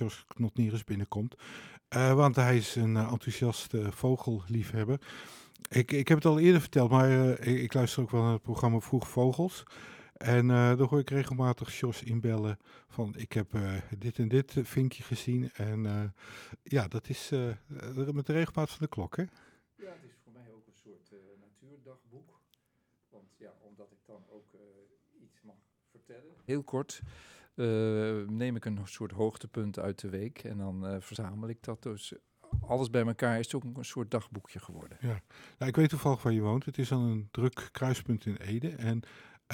Jos Knotnieris binnenkomt. Uh, want hij is een uh, enthousiaste vogelliefhebber. Ik, ik heb het al eerder verteld, maar ik, luister ook wel naar het programma Vroeg Vogels. En uh, dan hoor ik regelmatig Jos inbellen van ik heb dit en dit vinkje gezien. En ja, dat is met de regelmaat van de klok, hè? Ja, het is voor mij ook een soort natuurdagboek. Want ja, omdat ik dan ook iets mag vertellen. Heel kort neem ik een soort hoogtepunt uit de week en dan verzamel ik dat. Dus alles bij elkaar is ook een soort dagboekje geworden. Ja, nou, ik weet toevallig waar je woont. Het is aan een druk kruispunt in Ede. En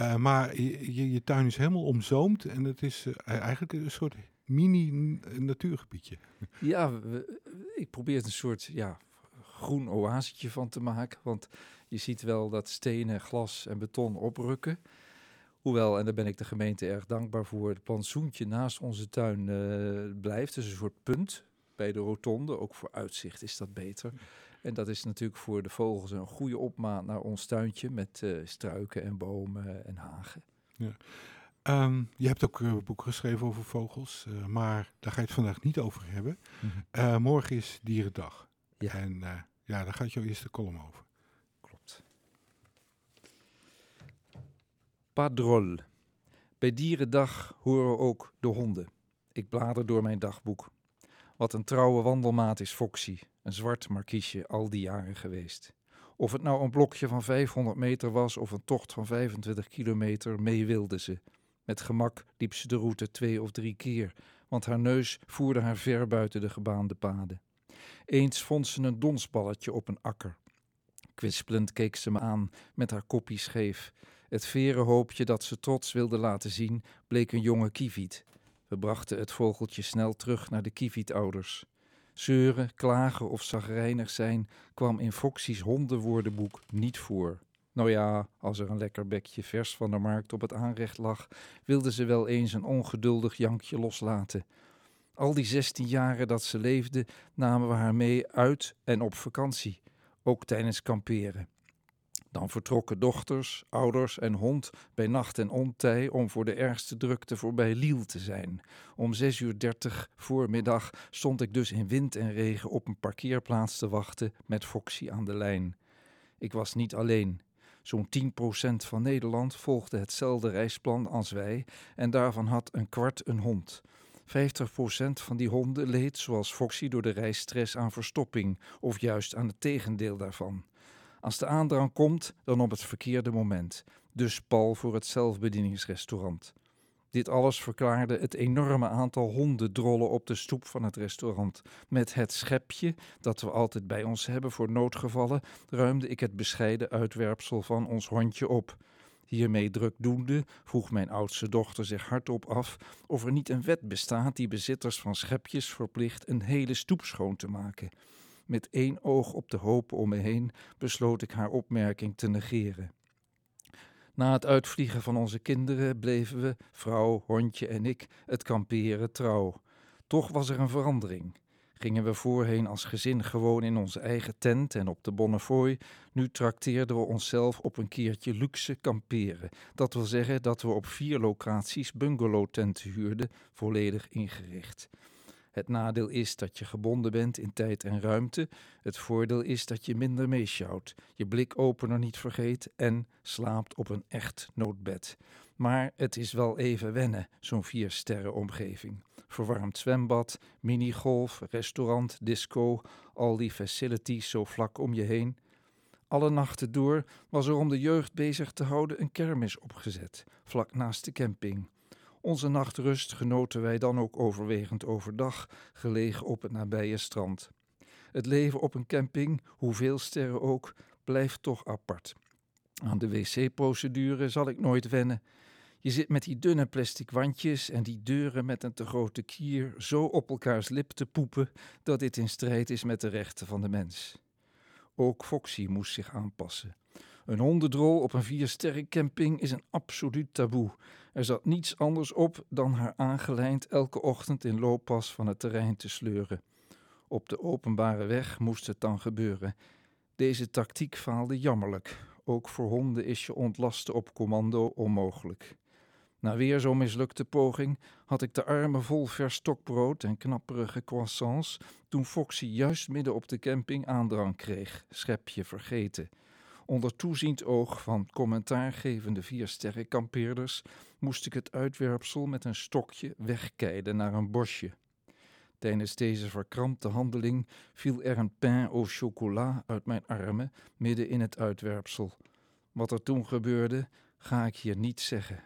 uh, maar je, je, tuin is helemaal omzoomd en het is uh, eigenlijk een soort mini-natuurgebiedje. Ja, we, ik probeer er een soort ja, groen oasetje van te maken. Want je ziet wel dat stenen, glas en beton oprukken. Hoewel, en daar ben ik de gemeente erg dankbaar voor, het plantsoentje naast onze tuin uh, blijft. Dus een soort punt bij de rotonde. Ook voor uitzicht is dat beter. En dat is natuurlijk voor de vogels een goede opmaat naar ons tuintje met uh, struiken en bomen en hagen. Ja. Um, je hebt ook een boek geschreven over vogels, uh, maar daar ga je het vandaag niet over hebben. Mm -hmm. uh, morgen is Dierendag. Ja. En ja, daar gaat jouw eerste column over. Padrol. Bij Dierendag horen ook de honden. Ik blader door mijn dagboek. Wat een trouwe wandelmaat is Foxy, een zwart markiesje al die jaren geweest. Of het nou een blokje van 500 meter was of een tocht van 25 kilometer, mee wilde ze. Met gemak liep ze de route twee of drie keer, want haar neus voerde haar ver buiten de gebaande paden. Eens vond ze een donsballetje op een akker. Kwispelend keek ze me aan, met haar kopje scheef. Het verenhoopje dat ze trots wilde laten zien, bleek een jonge kieviet. We brachten het vogeltje snel terug naar de kievietouders. Zeuren, klagen of zagrijnig zijn kwam in Foxy's hondenwoordenboek niet voor. Nou ja, als er een lekker bekje vers van de markt op het aanrecht lag, wilde ze wel eens een ongeduldig jankje loslaten. Al die zestien jaren dat ze leefde, namen we haar mee uit en op vakantie, ook tijdens kamperen. Dan vertrokken dochters, ouders en hond bij nacht en ontij om voor de ergste drukte voorbij Liel te zijn. Om 6 uur 30 voormiddag stond ik dus in wind en regen op een parkeerplaats te wachten met Foxy aan de lijn. Ik was niet alleen. Zo'n 10% van Nederland volgde hetzelfde reisplan als wij en daarvan had een kwart een hond. 50% van die honden leed, zoals Foxy, door de reisstress aan verstopping of juist aan het tegendeel daarvan. Als de aandrang komt, dan op het verkeerde moment. Dus pal voor het zelfbedieningsrestaurant. Dit alles verklaarde het enorme aantal hondendrollen op de stoep van het restaurant. Met het schepje dat we altijd bij ons hebben voor noodgevallen, ruimde ik het bescheiden uitwerpsel van ons hondje op. Hiermee drukdoende vroeg mijn oudste dochter zich hardop af of er niet een wet bestaat die bezitters van schepjes verplicht een hele stoep schoon te maken. Met één oog op de hopen om me heen besloot ik haar opmerking te negeren. Na het uitvliegen van onze kinderen bleven we, vrouw, hondje en ik, het kamperen trouw. Toch was er een verandering. Gingen we voorheen als gezin gewoon in onze eigen tent en op de Bonnefoy, nu trakteerden we onszelf op een keertje luxe kamperen. Dat wil zeggen dat we op vier locaties bungalowtenten huurden, volledig ingericht. Het nadeel is dat je gebonden bent in tijd en ruimte. Het voordeel is dat je minder meesjouwt, je blikopener niet vergeet en slaapt op een echt noodbed. Maar het is wel even wennen, zo'n vier sterren omgeving. Verwarmd zwembad, minigolf, restaurant, disco, al die facilities zo vlak om je heen. Alle nachten door was er om de jeugd bezig te houden een kermis opgezet, vlak naast de camping. Onze nachtrust genoten wij dan ook overwegend overdag, gelegen op het nabije strand. Het leven op een camping, hoeveel sterren ook, blijft toch apart. Aan de wc-procedure zal ik nooit wennen. Je zit met die dunne plastic wandjes en die deuren met een te grote kier zo op elkaars lip te poepen dat dit in strijd is met de rechten van de mens. Ook Foxy moest zich aanpassen. Een hondendrol op een viersterren camping is een absoluut taboe. Er zat niets anders op dan haar aangelijnd elke ochtend in looppas van het terrein te sleuren. Op de openbare weg moest het dan gebeuren. Deze tactiek faalde jammerlijk. Ook voor honden is je ontlasten op commando onmogelijk. Na weer zo'n mislukte poging had ik de armen vol vers stokbrood en knapperige croissants toen Foxy juist midden op de camping aandrang kreeg, schepje vergeten. Onder toeziend oog van commentaargevende viersterren kampeerders moest ik het uitwerpsel met een stokje wegkeiden naar een bosje. Tijdens deze verkrampte handeling viel er een pain au chocolat uit mijn armen midden in het uitwerpsel. Wat er toen gebeurde, ga ik hier niet zeggen.